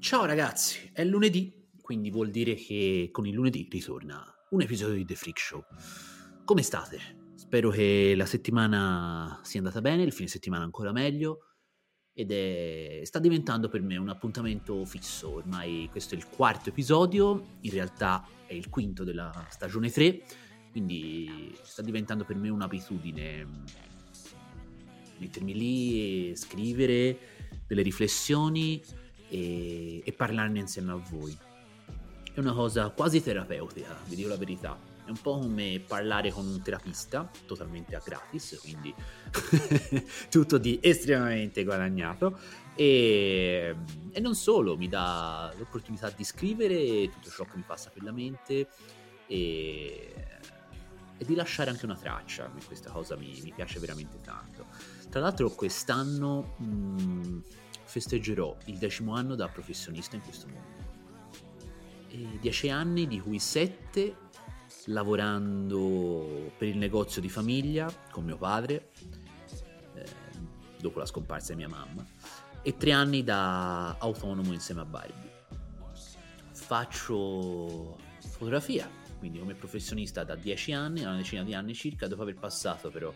Ciao ragazzi, è lunedì, quindi vuol dire che con il lunedì ritorna un episodio di The Freak Show. Come state? Spero che la settimana sia andata bene, il fine settimana ancora meglio ed è... sta diventando per me un appuntamento fisso, ormai questo è il quarto episodio, in realtà è il quinto della stagione 3, quindi sta diventando per me un'abitudine mettermi lì e scrivere delle riflessioni e, e parlarne insieme a voi. È una cosa quasi terapeutica, vi dico la verità. È un po' come parlare con un terapista, totalmente a gratis, quindi tutto di estremamente guadagnato. E, e non solo, mi dà l'opportunità di scrivere tutto ciò che mi passa per la mente e, e di lasciare anche una traccia. Questa cosa mi, mi piace veramente tanto. Tra l'altro quest'anno mh, festeggerò il decimo anno da professionista in questo mondo. E dieci anni di cui sette lavorando per il negozio di famiglia con mio padre, eh, dopo la scomparsa di mia mamma, e tre anni da autonomo insieme a Barbie. Faccio fotografia, quindi come professionista da dieci anni, una decina di anni circa, dopo aver passato però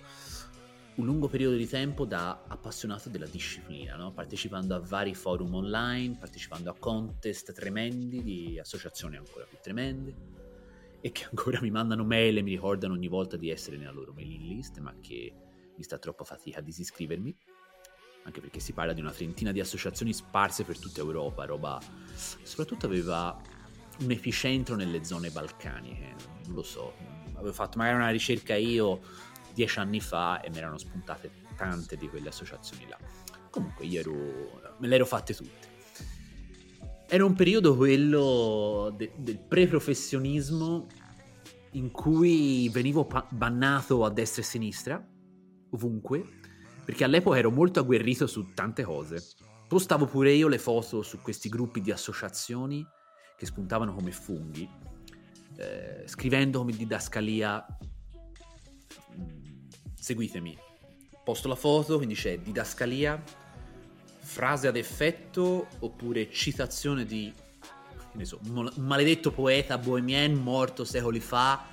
un lungo periodo di tempo da appassionato della disciplina, no? partecipando a vari forum online, partecipando a contest tremendi di associazioni ancora più tremende e che ancora mi mandano mail e mi ricordano ogni volta di essere nella loro mailing list, ma che mi sta troppo fatica a disiscrivermi, anche perché si parla di una trentina di associazioni sparse per tutta Europa, roba soprattutto aveva un epicentro nelle zone balcaniche, non lo so, avevo fatto magari una ricerca io dieci anni fa e mi erano spuntate tante di quelle associazioni là. Comunque io ero, me le ero fatte tutte. Era un periodo quello de- del pre-professionismo in cui venivo pa- bannato a destra e sinistra, ovunque, perché all'epoca ero molto agguerrito su tante cose. Postavo pure io le foto su questi gruppi di associazioni che spuntavano come funghi, eh, scrivendo come didascalia seguitemi. Posto la foto, quindi c'è didascalia, frase ad effetto oppure citazione di so, maledetto poeta bohemien morto secoli fa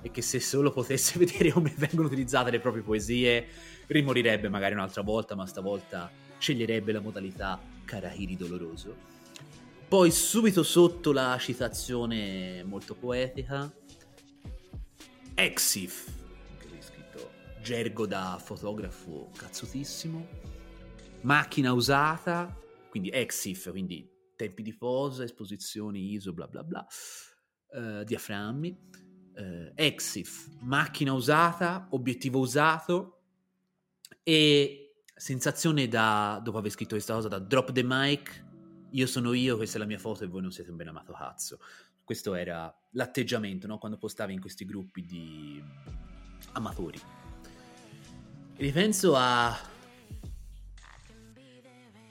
e che se solo potesse vedere come vengono utilizzate le proprie poesie rimorirebbe magari un'altra volta, ma stavolta sceglierebbe la modalità Karahiri doloroso. Poi subito sotto la citazione molto poetica Exif, gergo da fotografo cazzutissimo, macchina usata, quindi EXIF, quindi tempi di posa, esposizioni ISO, bla bla bla, uh, diaframmi, uh, EXIF, macchina usata, obiettivo usato e sensazione da, dopo aver scritto questa cosa, da drop the mic, io sono io, questa è la mia foto e voi non siete un ben amato cazzo. Questo era l'atteggiamento, no? Quando postavi in questi gruppi di amatori. Ripenso a.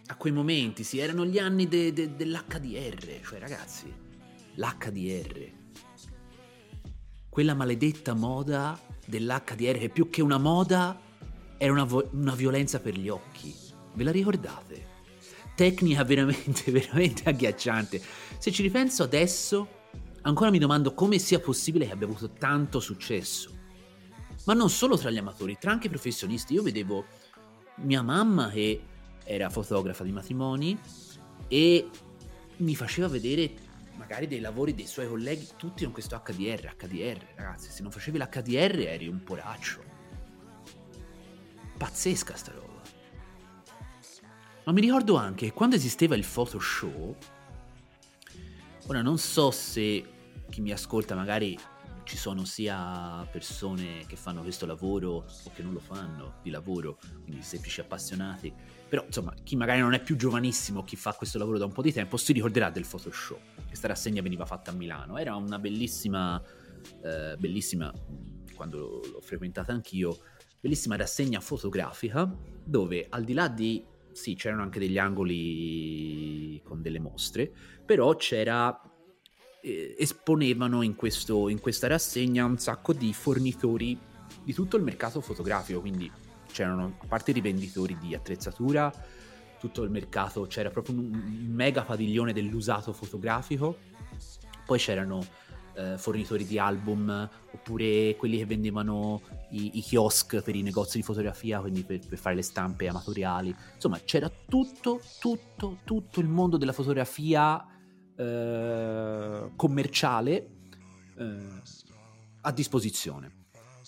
a quei momenti, sì, erano gli anni de, de, dell'HDR, cioè ragazzi, l'HDR. Quella maledetta moda dell'HDR, che più che una moda era una, vo- una violenza per gli occhi. Ve la ricordate? Tecnica veramente, veramente agghiacciante. Se ci ripenso adesso, ancora mi domando come sia possibile che abbia avuto tanto successo ma non solo tra gli amatori, tra anche i professionisti. Io vedevo mia mamma che era fotografa di matrimoni e mi faceva vedere magari dei lavori dei suoi colleghi, tutti con questo HDR, HDR, ragazzi, se non facevi l'HDR eri un poraccio. Pazzesca sta roba. Ma mi ricordo anche che quando esisteva il Photoshop, ora non so se chi mi ascolta magari ci sono sia persone che fanno questo lavoro o che non lo fanno di lavoro, quindi semplici appassionati. Però, insomma, chi magari non è più giovanissimo, chi fa questo lavoro da un po' di tempo, si ricorderà del Photoshop. Questa rassegna veniva fatta a Milano. Era una bellissima, eh, bellissima, quando l'ho frequentata anch'io, bellissima rassegna fotografica dove al di là di sì, c'erano anche degli angoli con delle mostre, però c'era esponevano in, questo, in questa rassegna un sacco di fornitori di tutto il mercato fotografico, quindi c'erano, a parte i rivenditori di attrezzatura, tutto il mercato, c'era proprio un mega padiglione dell'usato fotografico, poi c'erano eh, fornitori di album, oppure quelli che vendevano i, i, kiosk per i negozi di fotografia, quindi per, per, fare le stampe amatoriali. Insomma, c'era tutto, tutto, tutto il mondo della fotografia eh, commerciale eh, a disposizione.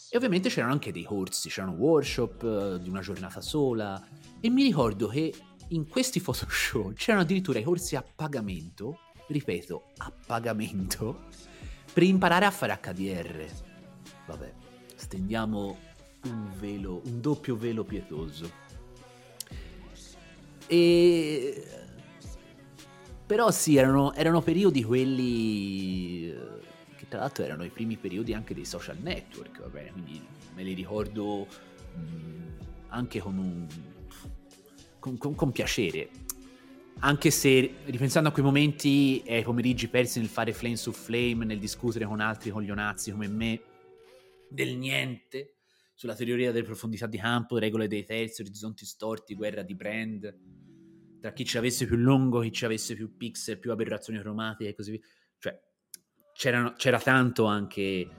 E ovviamente c'erano anche dei corsi, c'erano workshop eh, di una giornata sola. E mi ricordo che in questi Photoshop c'erano addirittura i corsi a pagamento, ripeto, a pagamento, per imparare a fare HDR. Vabbè, stendiamo un velo, un doppio velo pietoso. E però sì, erano, erano periodi quelli eh, che tra l'altro erano i primi periodi anche dei social network, va bene? Quindi me li ricordo mm, anche con, un, con, con, con piacere. Anche se ripensando a quei momenti e ai pomeriggi persi nel fare flame su flame, nel discutere con altri coglionazzi come me del niente, sulla teoria delle profondità di campo, regole dei terzi, orizzonti storti, guerra di brand tra chi ci avesse più lungo, chi ci avesse più pixel, più aberrazioni cromatiche e così via. Cioè, c'era tanto anche eh,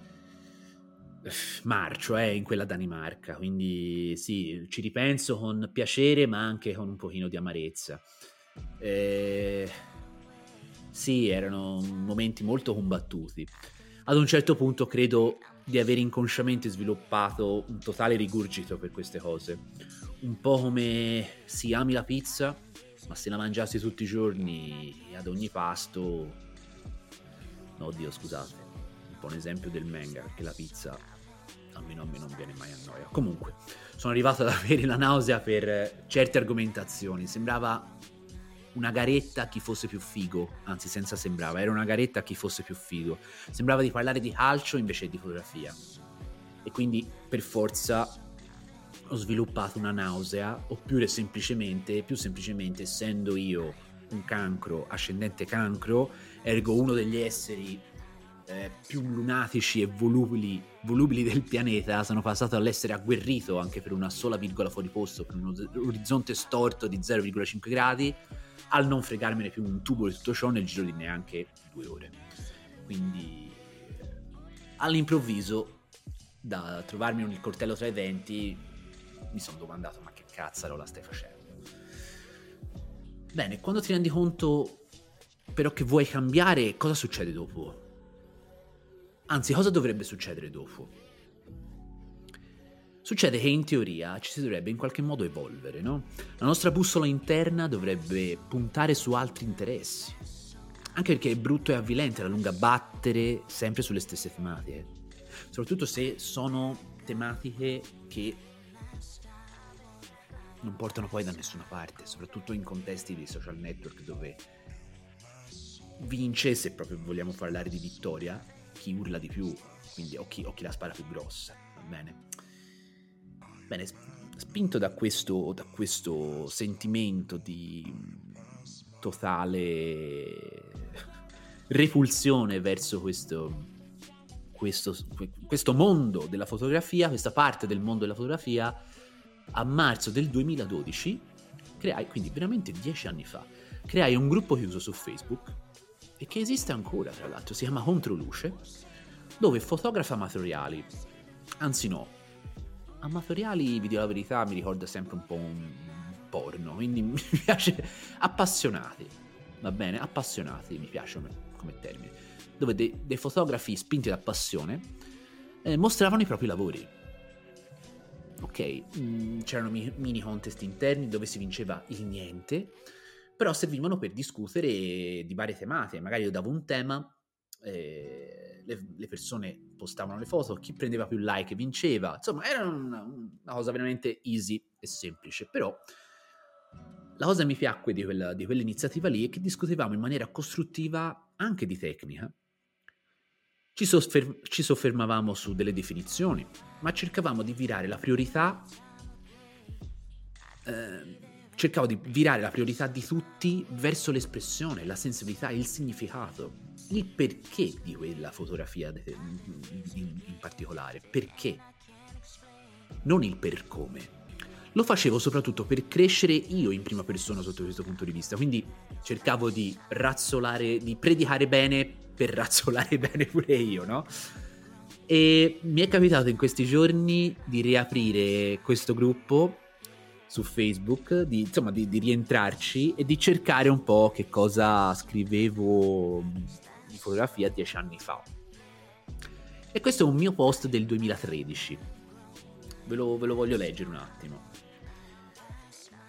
marcio eh, in quella Danimarca, quindi sì, ci ripenso con piacere ma anche con un pochino di amarezza. Eh, sì, erano momenti molto combattuti. Ad un certo punto credo di aver inconsciamente sviluppato un totale rigurgito per queste cose. Un po' come si ami la pizza, ma se la mangiassi tutti i giorni ad ogni pasto... No, oddio, scusate, un po' un esempio del manga, perché la pizza almeno a me non viene mai a noia. Comunque, sono arrivato ad avere la nausea per certe argomentazioni. Sembrava una garetta a chi fosse più figo, anzi senza sembrava, era una garetta a chi fosse più figo. Sembrava di parlare di calcio invece di fotografia. E quindi per forza ho sviluppato una nausea, oppure semplicemente, più semplicemente essendo io un cancro, ascendente cancro, ergo uno degli esseri eh, più lunatici e volubili, volubili, del pianeta, sono passato all'essere agguerrito anche per una sola virgola fuori posto, per un orizzonte storto di 0,5 gradi, al non fregarmene più un tubo di tutto ciò nel giro di neanche due ore. Quindi all'improvviso, da trovarmi nel coltello tra i denti, mi sono domandato ma che cazzaro la stai facendo? Bene, quando ti rendi conto però che vuoi cambiare, cosa succede dopo? Anzi, cosa dovrebbe succedere dopo? Succede che in teoria ci si dovrebbe in qualche modo evolvere, no? La nostra bussola interna dovrebbe puntare su altri interessi. Anche perché è brutto e avvilente alla lunga battere sempre sulle stesse tematiche. Soprattutto se sono tematiche che non portano poi da nessuna parte, soprattutto in contesti di social network dove vince, se proprio vogliamo parlare di vittoria, chi urla di più, quindi o chi, o chi la spara più grossa, va bene? Bene, spinto da questo, da questo sentimento di totale repulsione verso questo, questo, questo mondo della fotografia, questa parte del mondo della fotografia, a marzo del 2012 creai, quindi veramente dieci anni fa, creai un gruppo chiuso su Facebook e che esiste ancora tra l'altro, si chiama Controluce, dove fotografa amatoriali, anzi no, amatoriali, vi dico la verità, mi ricorda sempre un po' un porno, quindi mi piace appassionati, va bene, appassionati mi piace come, come termine, dove dei, dei, fotografi spinti da passione eh, mostravano i propri lavori ok, mm, c'erano mi- mini contest interni dove si vinceva il niente, però servivano per discutere di varie tematiche. Magari io davo un tema, eh, le, le, persone postavano le foto, chi prendeva più like vinceva, insomma era una, una cosa veramente easy e semplice, però la cosa che mi piacque di, quella, di quell'iniziativa lì è che discutevamo in maniera costruttiva anche di tecnica. Ci, soffer- ci soffermavamo su delle definizioni, ma cercavamo di virare la priorità. Eh, cercavo di virare la priorità di tutti verso l'espressione, la sensibilità, il significato, il perché di quella fotografia in particolare. Perché? Non il per come lo facevo soprattutto per crescere io in prima persona sotto questo punto di vista, quindi cercavo di razzolare, di predicare bene per razzolare bene pure io, no? E mi è capitato in questi giorni di riaprire questo gruppo su Facebook, di, insomma di, di rientrarci e di cercare un po' che cosa scrivevo di fotografia dieci anni fa. E questo è un mio post del 2013. Ve lo, ve lo voglio leggere un attimo.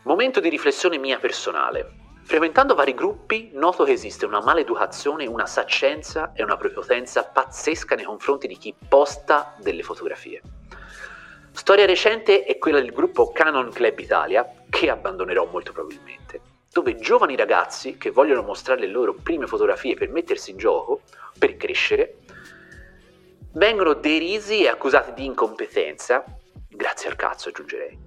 Momento di riflessione mia personale. Frequentando vari gruppi, noto che esiste una maleducazione, una saccenza e una prepotenza pazzesca nei confronti di chi posta delle fotografie. Storia recente è quella del gruppo Canon Club Italia, che abbandonerò molto probabilmente, dove giovani ragazzi che vogliono mostrare le loro prime fotografie per mettersi in gioco, per crescere, vengono derisi e accusati di incompetenza, grazie al cazzo aggiungerei,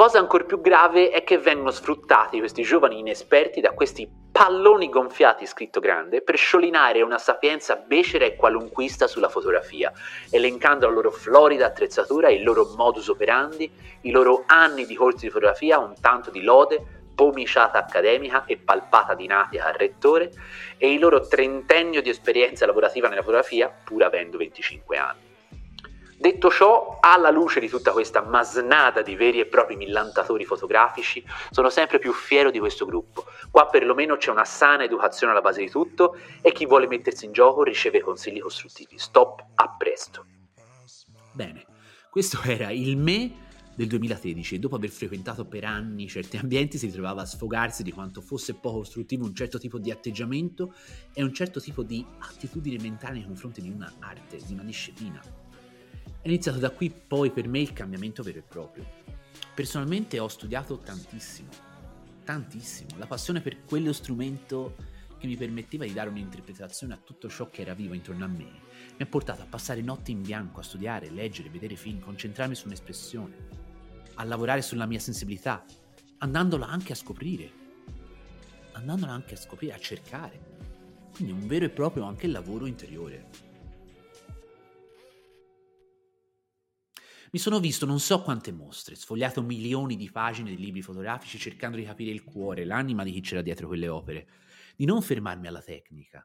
Cosa ancora più grave è che vengono sfruttati questi giovani inesperti da questi palloni gonfiati scritto grande per sciolinare una sapienza becera e qualunquista sulla fotografia, elencando la loro florida attrezzatura, il loro modus operandi, i loro anni di corsi di fotografia, un tanto di lode, pomiciata accademica e palpata dinatica al rettore, e il loro trentennio di esperienza lavorativa nella fotografia, pur avendo 25 anni. Detto ciò, alla luce di tutta questa masnada di veri e propri millantatori fotografici, sono sempre più fiero di questo gruppo. Qua perlomeno c'è una sana educazione alla base di tutto e chi vuole mettersi in gioco riceve consigli costruttivi. Stop, a presto. Bene, questo era il me del 2013 e dopo aver frequentato per anni certi ambienti si trovava a sfogarsi di quanto fosse poco costruttivo un certo tipo di atteggiamento e un certo tipo di attitudine mentale nei confronti di una arte, di una disciplina. È iniziato da qui poi per me il cambiamento vero e proprio. Personalmente ho studiato tantissimo, tantissimo, la passione per quello strumento che mi permetteva di dare un'interpretazione a tutto ciò che era vivo intorno a me, mi ha portato a passare notti in bianco, a studiare, leggere, vedere film, concentrarmi su un'espressione, a lavorare sulla mia sensibilità, andandola anche a scoprire, andandola anche a scoprire, a cercare. Quindi un vero e proprio anche lavoro interiore. Mi sono visto non so quante mostre, sfogliato milioni di pagine di libri fotografici cercando di capire il cuore, l'anima di chi c'era dietro quelle opere, di non fermarmi alla tecnica.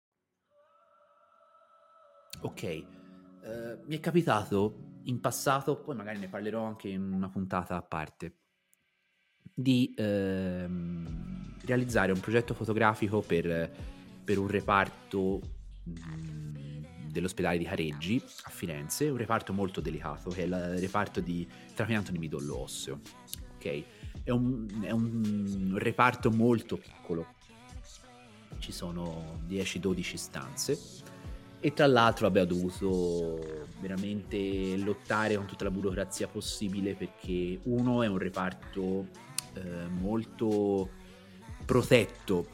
Ok, uh, mi è capitato in passato, poi magari ne parlerò anche in una puntata a parte, di ehm, realizzare un progetto fotografico per, per un reparto mm, dell'ospedale di Careggi a Firenze, un reparto molto delicato che è il reparto di trapianto di midollo osseo. Ok, è un, è un reparto molto piccolo, ci sono 10-12 stanze e tra l'altro ho dovuto veramente lottare con tutta la burocrazia possibile perché uno è un reparto eh, molto protetto,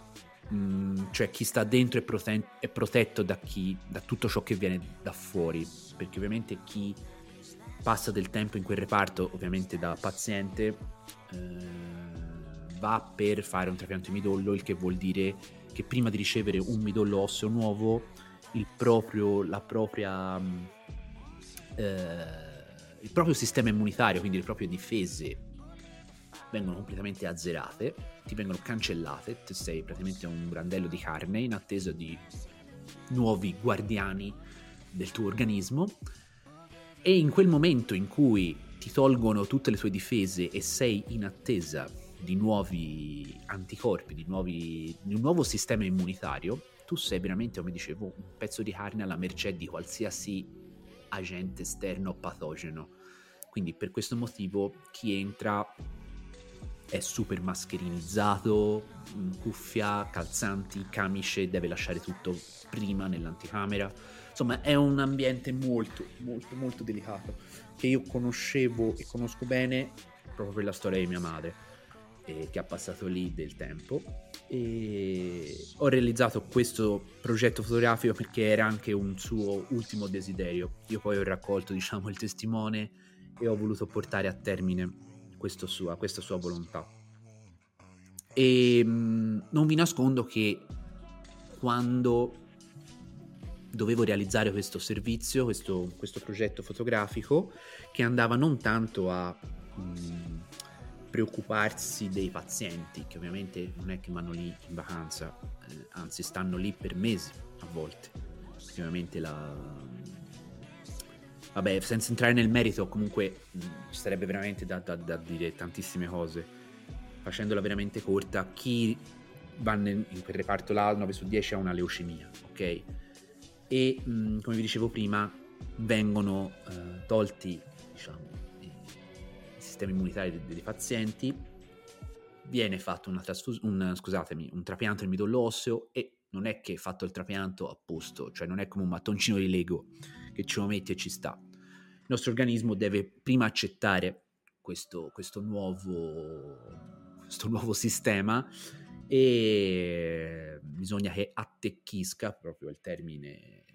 mm, cioè chi sta dentro è, prote- è protetto da, chi, da tutto ciò che viene da fuori, perché ovviamente chi passa del tempo in quel reparto, ovviamente da paziente, eh, va per fare un trapianto di midollo, il che vuol dire che prima di ricevere un midollo osseo nuovo, proprio, la propria, mm, eh, il proprio sistema immunitario, quindi le proprie difese vengono completamente azzerate, ti vengono cancellate, tu sei praticamente un brandello di carne in attesa di nuovi guardiani del tuo organismo. E in quel momento in cui ti tolgono tutte le tue difese e sei in attesa di nuovi anticorpi, di, nuovi, di un nuovo sistema immunitario, tu sei veramente, come dicevo, un pezzo di carne alla mercé di qualsiasi agente esterno patogeno. Quindi per questo motivo chi entra è super mascherinizzato, cuffia, calzanti, camice, deve lasciare tutto prima nell'anticamera. Insomma, è un ambiente molto, molto, molto delicato che io conoscevo e conosco bene proprio per la storia di mia madre, eh, che ha passato lì del tempo. E ho realizzato questo progetto fotografico perché era anche un suo ultimo desiderio. Io poi ho raccolto, diciamo, il testimone e ho voluto portare a termine sua, questa sua volontà. E mh, mm, non vi nascondo che quando dovevo realizzare questo servizio, questo, questo progetto fotografico, che andava non tanto a mh, mm, preoccuparsi dei pazienti, che ovviamente non è che vanno lì in vacanza, eh, anzi stanno lì per mesi a volte, perché ovviamente la, Vabbè, senza entrare nel merito, comunque mh, ci sarebbe veramente da, da, da, dire tantissime cose. Facendola veramente corta, chi va in quel reparto là, 9 su 10 ha una leucemia, ok? E mh, come vi dicevo prima, vengono eh, tolti, diciamo, i, i sistemi immunitari dei, dei, pazienti, viene fatto trasfus- un, un trapianto del midollo osseo e non è che fatto il trapianto a posto, cioè non è come un mattoncino di Lego che ce lo metti e ci sta. Il nostro organismo deve prima accettare questo, questo, nuovo, questo nuovo sistema e bisogna che attecchisca, proprio il termine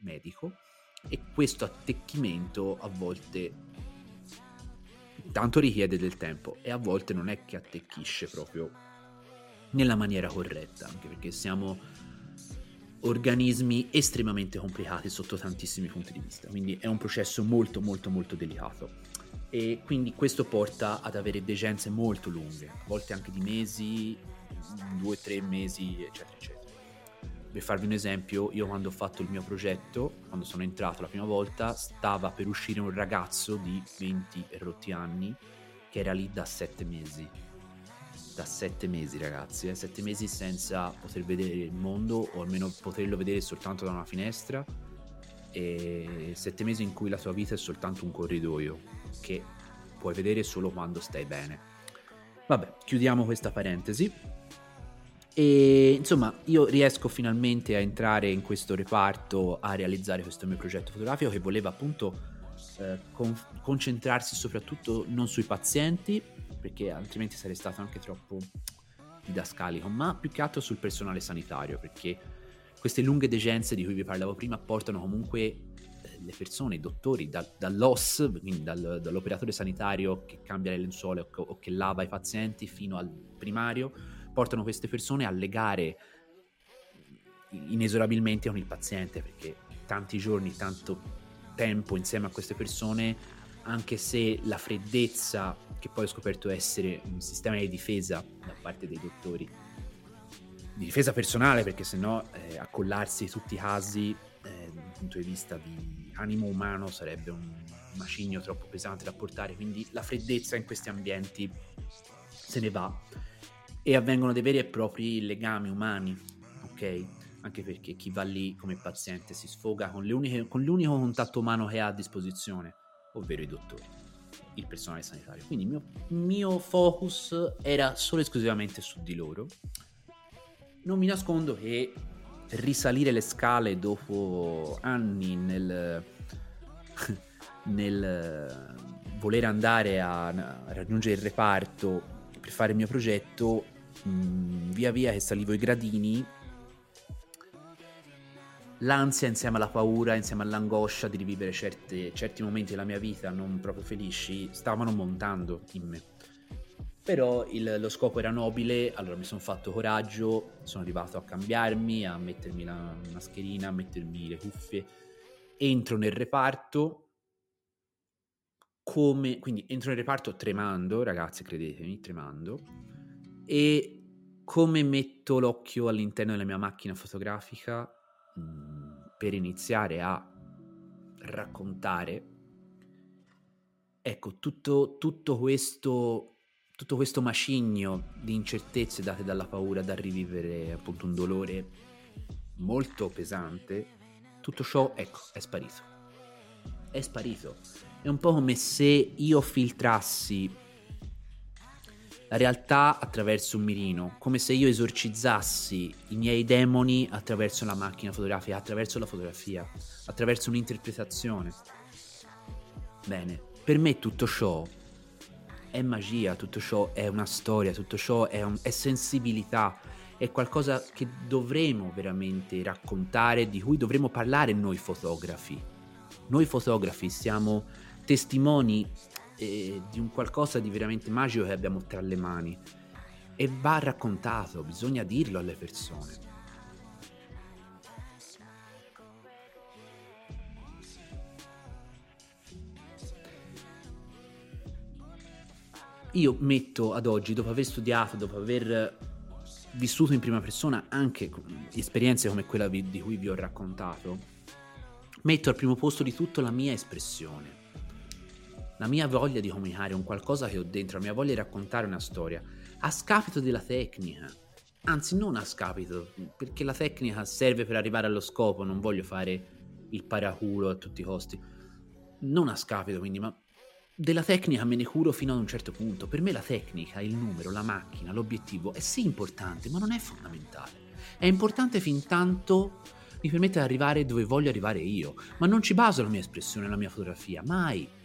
medico, e questo attecchimento a volte tanto richiede del tempo e a volte non è che attecchisce proprio nella maniera corretta, anche perché siamo organismi estremamente complicati sotto tantissimi punti di vista, quindi è un processo molto molto molto delicato e quindi questo porta ad avere degenze molto lunghe, a volte anche di mesi, due, tre mesi, eccetera, eccetera. Per farvi un esempio, io quando ho fatto il mio progetto, quando sono entrato la prima volta, stava per uscire un ragazzo di 20 e rotti anni che era lì da sette mesi da sette mesi, ragazzi. Eh? Sette mesi senza poter vedere il mondo, o almeno poterlo vedere soltanto da una finestra. E sette mesi in cui la tua vita è soltanto un corridoio che puoi vedere solo quando stai bene. Vabbè, chiudiamo questa parentesi. E insomma, io riesco finalmente a entrare in questo reparto a realizzare questo mio progetto fotografico che voleva appunto eh, con- concentrarsi soprattutto non sui pazienti, perché altrimenti sarei stato anche troppo didascalico, ma più che altro sul personale sanitario, perché queste lunghe degenze di cui vi parlavo prima portano comunque eh, le persone, i dottori, da, dall'OS, quindi dal, dall'operatore sanitario che cambia le lenzuola o, o, che lava i pazienti, fino al primario, portano queste persone a legare inesorabilmente con il paziente, perché tanti giorni, tanto tempo insieme a queste persone, anche se la freddezza, che poi ho scoperto essere un sistema di difesa da parte dei dottori, di difesa personale, perché sennò eh, accollarsi tutti i casi eh, dal punto di vista di animo umano sarebbe un macigno troppo pesante da portare, quindi la freddezza in questi ambienti se ne va e avvengono dei veri e propri legami umani, ok? anche perché chi va lì come paziente si sfoga con, uniche, con l'unico contatto umano che ha a disposizione, ovvero i dottori, il personale sanitario. Quindi il mio, mio focus era solo e esclusivamente su di loro. Non mi nascondo che risalire le scale dopo anni nel, nel voler andare a, a, raggiungere il reparto per fare il mio progetto, mh, via via che salivo i gradini. L'ansia insieme alla paura, insieme all'angoscia di rivivere certe, certi momenti della mia vita non proprio felici, stavano montando in me. Però il, lo scopo era nobile, allora mi sono fatto coraggio, sono arrivato a cambiarmi, a mettermi la mascherina, a mettermi le cuffie, entro nel reparto, come, quindi entro nel reparto tremando, ragazzi credetemi, tremando, e come metto l'occhio all'interno della mia macchina fotografica mm, per iniziare a raccontare, ecco, tutto, tutto questo tutto questo macigno di incertezze date dalla paura da rivivere appunto un dolore molto pesante, tutto ciò, ecco, è sparito. È sparito. È un po' come se io filtrassi la realtà attraverso un mirino, come se io esorcizzassi i miei demoni attraverso la macchina fotografica, attraverso la fotografia, attraverso un'interpretazione. Bene, per me tutto ciò è magia, tutto ciò è una storia, tutto ciò è, un, è sensibilità, è qualcosa che dovremo veramente raccontare, di cui dovremo parlare noi fotografi. Noi fotografi siamo testimoni eh, di un qualcosa di veramente magico che abbiamo tra le mani e va raccontato, bisogna dirlo alle persone. io metto ad oggi, dopo aver studiato, dopo aver vissuto in prima persona anche esperienze come quella di cui vi ho raccontato, metto al primo posto di tutto la mia espressione, la mia voglia di comunicare un qualcosa che ho dentro, la mia voglia di raccontare una storia, a scapito della tecnica. Anzi, non a scapito, perché la tecnica serve per arrivare allo scopo, non voglio fare il paraculo a tutti i costi. Non a scapito, quindi, ma della tecnica me ne curo fino ad un certo punto. Per me la tecnica, il numero, la macchina, l'obiettivo è sì importante, ma non è fondamentale. È importante fin tanto mi permette di arrivare dove voglio arrivare io, ma non ci baso la mia espressione, la mia fotografia, mai.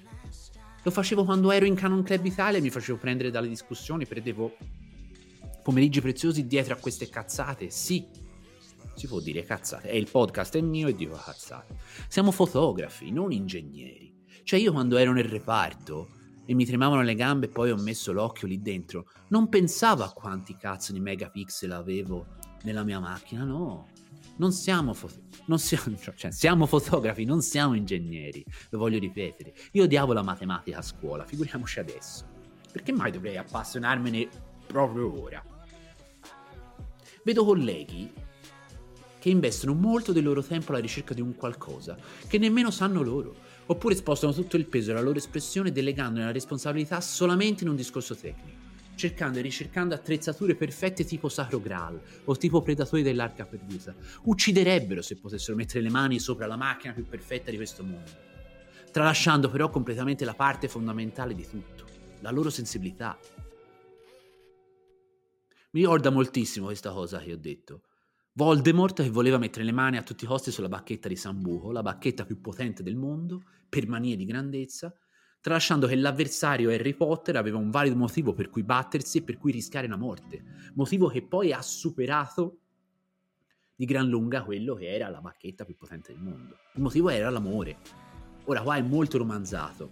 Lo facevo quando ero in Canon Club Italia mi facevo prendere dalle discussioni, perdevo pomeriggi preziosi dietro a queste cazzate, sì. Si può dire cazzate, è il podcast è mio e dico cazzate. Siamo fotografi, non ingegneri. Cioè io quando ero nel reparto e mi tremavano le gambe e poi ho messo l'occhio lì dentro, non pensavo a quanti cazzo di megapixel avevo nella mia macchina, no. Non siamo, fo- non siamo, cioè, siamo fotografi, non siamo ingegneri, lo voglio ripetere. Io odiavo la matematica a scuola, figuriamoci adesso. Perché mai dovrei appassionarmene proprio ora? Vedo colleghi che investono molto del loro tempo alla ricerca di un qualcosa che nemmeno sanno loro oppure spostano tutto il peso della loro espressione delegandone la responsabilità solamente in un discorso tecnico, cercando e ricercando attrezzature perfette tipo Sacro Graal o tipo Predatori dell'Arca Perduta. Ucciderebbero se potessero mettere le mani sopra la macchina più perfetta di questo mondo, tralasciando però completamente la parte fondamentale di tutto, la loro sensibilità. Mi ricorda moltissimo questa cosa che ho detto. Voldemort che voleva mettere le mani a tutti i costi sulla bacchetta di Sambuco, la bacchetta più potente del mondo, per manie di grandezza, tralasciando che l'avversario Harry Potter aveva un valido motivo per cui battersi e per cui rischiare la morte, motivo che poi ha superato di gran lunga quello che era la bacchetta più potente del mondo. Il motivo era l'amore. Ora qua è molto romanzato,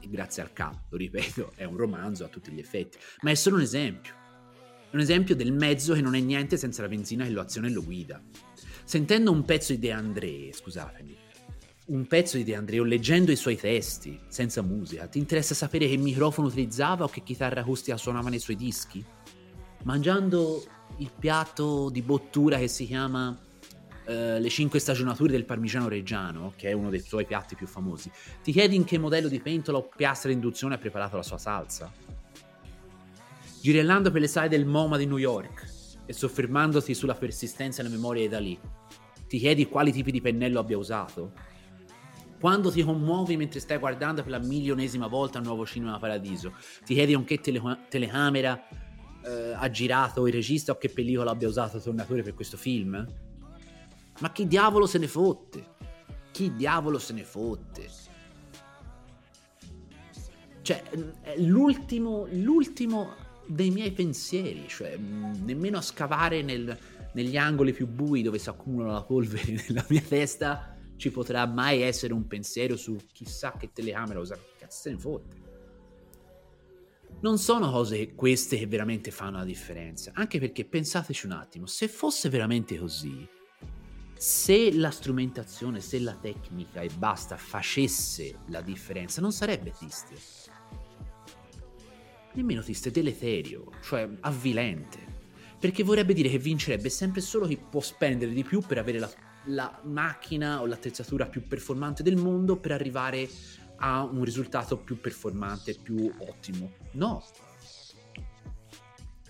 e grazie al capo, lo ripeto, è un romanzo a tutti gli effetti, ma è solo un esempio un esempio del mezzo che non è niente senza la benzina che lo aziona e lo guida. Sentendo un pezzo di De André, scusatemi, un pezzo di De André o leggendo i suoi testi, senza musica, ti interessa sapere che microfono utilizzava o che chitarra acustica suonava nei suoi dischi? Mangiando il piatto di bottura che si chiama Uh, le cinque stagionature del parmigiano reggiano, che è uno dei suoi piatti più famosi, ti chiedi in che modello di pentola o piastra d'induzione ha preparato la sua salsa? girellando per le sale del MoMA di New York e soffermandoti sulla persistenza e la memoria di Dalì, ti chiedi quali tipi di pennello abbia usato? Quando ti commuovi mentre stai guardando per la milionesima volta il nuovo Cinema Paradiso, ti chiedi con che tele- telecamera eh, ha girato il regista o che pellicola abbia usato il tornatore per questo film? Ma chi diavolo se ne fotte? Chi diavolo se ne fotte? Cioè, l'ultimo, l'ultimo dei miei pensieri, cioè nemmeno a scavare nel, negli angoli più bui dove si accumula la polvere nella mia testa ci potrà mai essere un pensiero su chissà che telecamera usare. Cazzo se ne fotte. Non sono cose queste che veramente fanno la differenza, anche perché pensateci un attimo, se fosse veramente così, se la strumentazione, se la tecnica e basta facesse la differenza, non sarebbe triste nemmeno triste, deleterio, cioè avvilente. Perché vorrebbe dire che vincerebbe sempre solo chi può spendere di più per avere la la macchina o l'attrezzatura più performante del mondo per arrivare a un risultato più performante, più ottimo. No.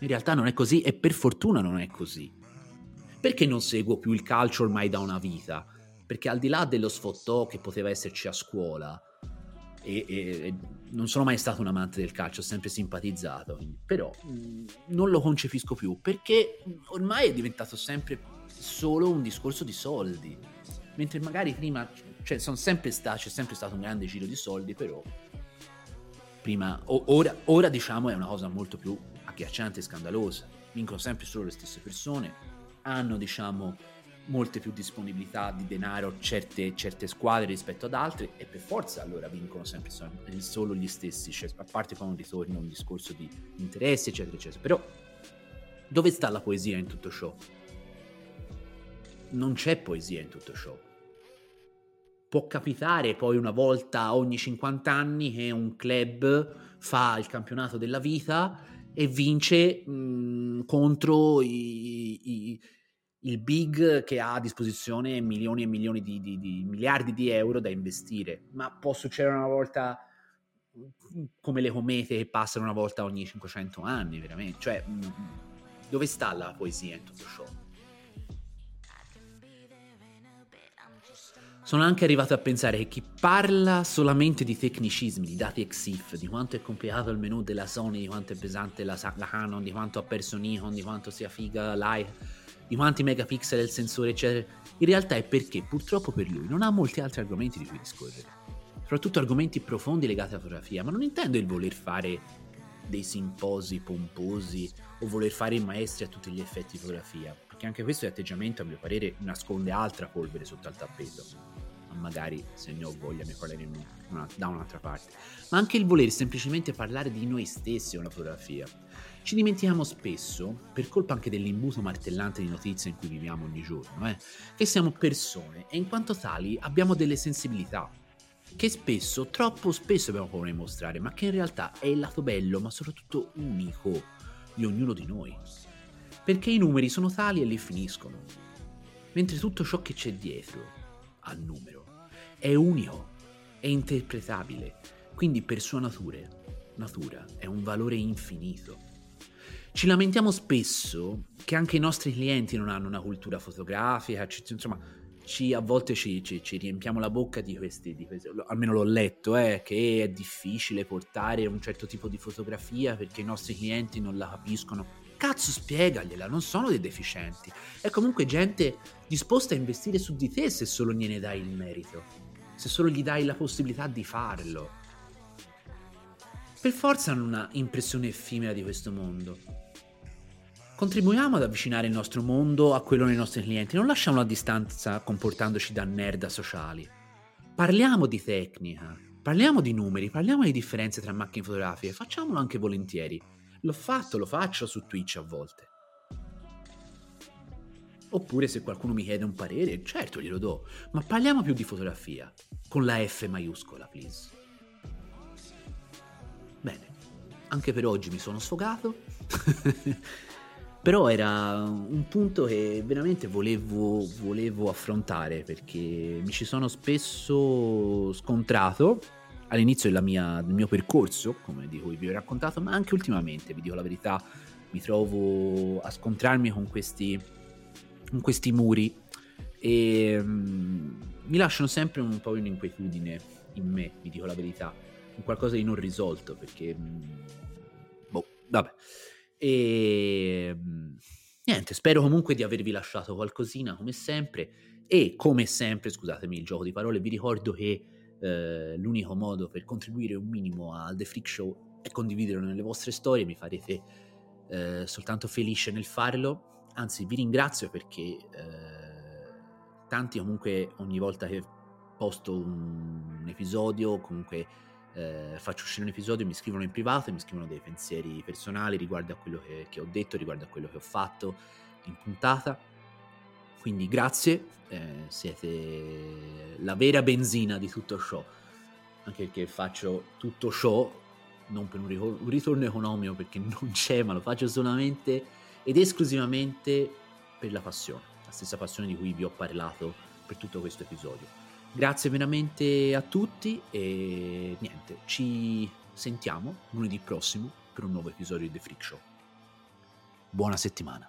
In realtà non è così e per fortuna non è così. Perché non seguo più il calcio ormai da una vita? Perché al di là dello sfottò che poteva esserci a scuola, e, e, non sono mai stato un amante del calcio, ho sempre simpatizzato, però mh, non lo concepisco più perché ormai è diventato sempre solo un discorso di soldi. Mentre magari prima, cioè, sempre sta, c'è sempre stato un grande giro di soldi, però prima, ora, ora diciamo è una cosa molto più agghiacciante e scandalosa. Vincono sempre solo le stesse persone, hanno diciamo molte più disponibilità di denaro certe, certe, squadre rispetto ad altre e per forza allora vincono sempre solo gli stessi, cioè, a parte quando ritorna un discorso di interessi eccetera eccetera. Però dove sta la poesia in tutto ciò? Non c'è poesia in tutto ciò. Può capitare poi una volta ogni 50 anni che un club fa il campionato della vita e vince mh, contro i, i il big che ha a disposizione milioni e milioni di, di, di, miliardi di euro da investire, ma può succedere una volta come le comete che passano una volta ogni 500 anni, veramente. Cioè, mm, dove sta la poesia in tutto ciò? Sono anche arrivato a pensare che chi parla solamente di tecnicismi, di dati EXIF, di quanto è complicato il menu della Sony, di quanto è pesante la, la Canon, di quanto ha perso Nikon, di quanto sia figa Live di quanti megapixel è il sensore, eccetera. In realtà è perché purtroppo per lui non ha molti altri argomenti di cui discorrere. Soprattutto argomenti profondi legati alla fotografia, ma non intendo il voler fare dei simposi pomposi o voler fare i maestri a tutti gli effetti di fotografia, perché anche questo atteggiamento a mio parere nasconde altra polvere sotto al tappeto. Ma magari se ne ho voglia ne parleremo una, da un'altra parte. Ma anche il voler semplicemente parlare di noi stessi una fotografia ci dimentichiamo spesso, per colpa anche dell'imbuto martellante di notizie in cui viviamo ogni giorno, eh, che siamo persone e in quanto tali abbiamo delle sensibilità che spesso, troppo spesso abbiamo paura di mostrare, ma che in realtà è il lato bello, ma soprattutto unico di ognuno di noi. Perché i numeri sono tali e lì finiscono, mentre tutto ciò che c'è dietro al numero è unico, è interpretabile, quindi per sua natura, natura è un valore infinito. Ci lamentiamo spesso che anche i nostri clienti non hanno una cultura fotografica, ci, insomma, ci, a volte ci, ci, ci, riempiamo la bocca di questi, di questi, almeno l'ho letto, eh, che è difficile portare un certo tipo di fotografia perché i nostri clienti non la capiscono. Cazzo, spiegagliela, non sono dei deficienti. È comunque gente disposta a investire su di te se solo gliene dai il merito, se solo gli dai la possibilità di farlo. Per forza hanno una impressione effimera di questo mondo Contribuiamo ad avvicinare il nostro mondo a quello dei nostri clienti, non lasciamolo a distanza comportandoci da nerd sociali. Parliamo di tecnica, parliamo di numeri, parliamo di differenze tra macchine fotografiche, facciamolo anche volentieri. L'ho fatto, lo faccio su Twitch a volte. Oppure se qualcuno mi chiede un parere, certo glielo do, ma parliamo più di fotografia, con la F maiuscola, please. Bene, anche per oggi mi sono sfogato. Però era un punto che veramente volevo, volevo affrontare perché mi ci sono spesso scontrato all'inizio mia, del mio percorso, come di cui vi ho raccontato, ma anche ultimamente, vi dico la verità, mi trovo a scontrarmi con questi, con questi muri e um, mi lasciano sempre un po' un'inquietudine in me, vi dico la verità, un qualcosa di non risolto perché... Um, boh, vabbè. E ehm, niente, spero comunque di avervi lasciato qualcosina come sempre. E come sempre, scusatemi il gioco di parole, vi ricordo che eh, l'unico modo per contribuire un minimo al The Freak Show è condividerlo nelle vostre storie, mi farete eh, soltanto felice nel farlo. Anzi, vi ringrazio perché eh, tanti comunque ogni volta che posto un, un episodio, comunque eh, faccio uscire un episodio, mi scrivono in privato e mi scrivono dei pensieri personali riguardo a quello che, che ho detto, riguardo a quello che ho fatto in puntata. Quindi grazie, eh, siete la vera benzina di tutto ciò, anche perché faccio tutto ciò non per un ritorno economico perché non c'è, ma lo faccio solamente ed esclusivamente per la passione, la stessa passione di cui vi ho parlato per tutto questo episodio. Grazie veramente a tutti e niente, ci sentiamo lunedì prossimo per un nuovo episodio di The Freak Show. Buona settimana.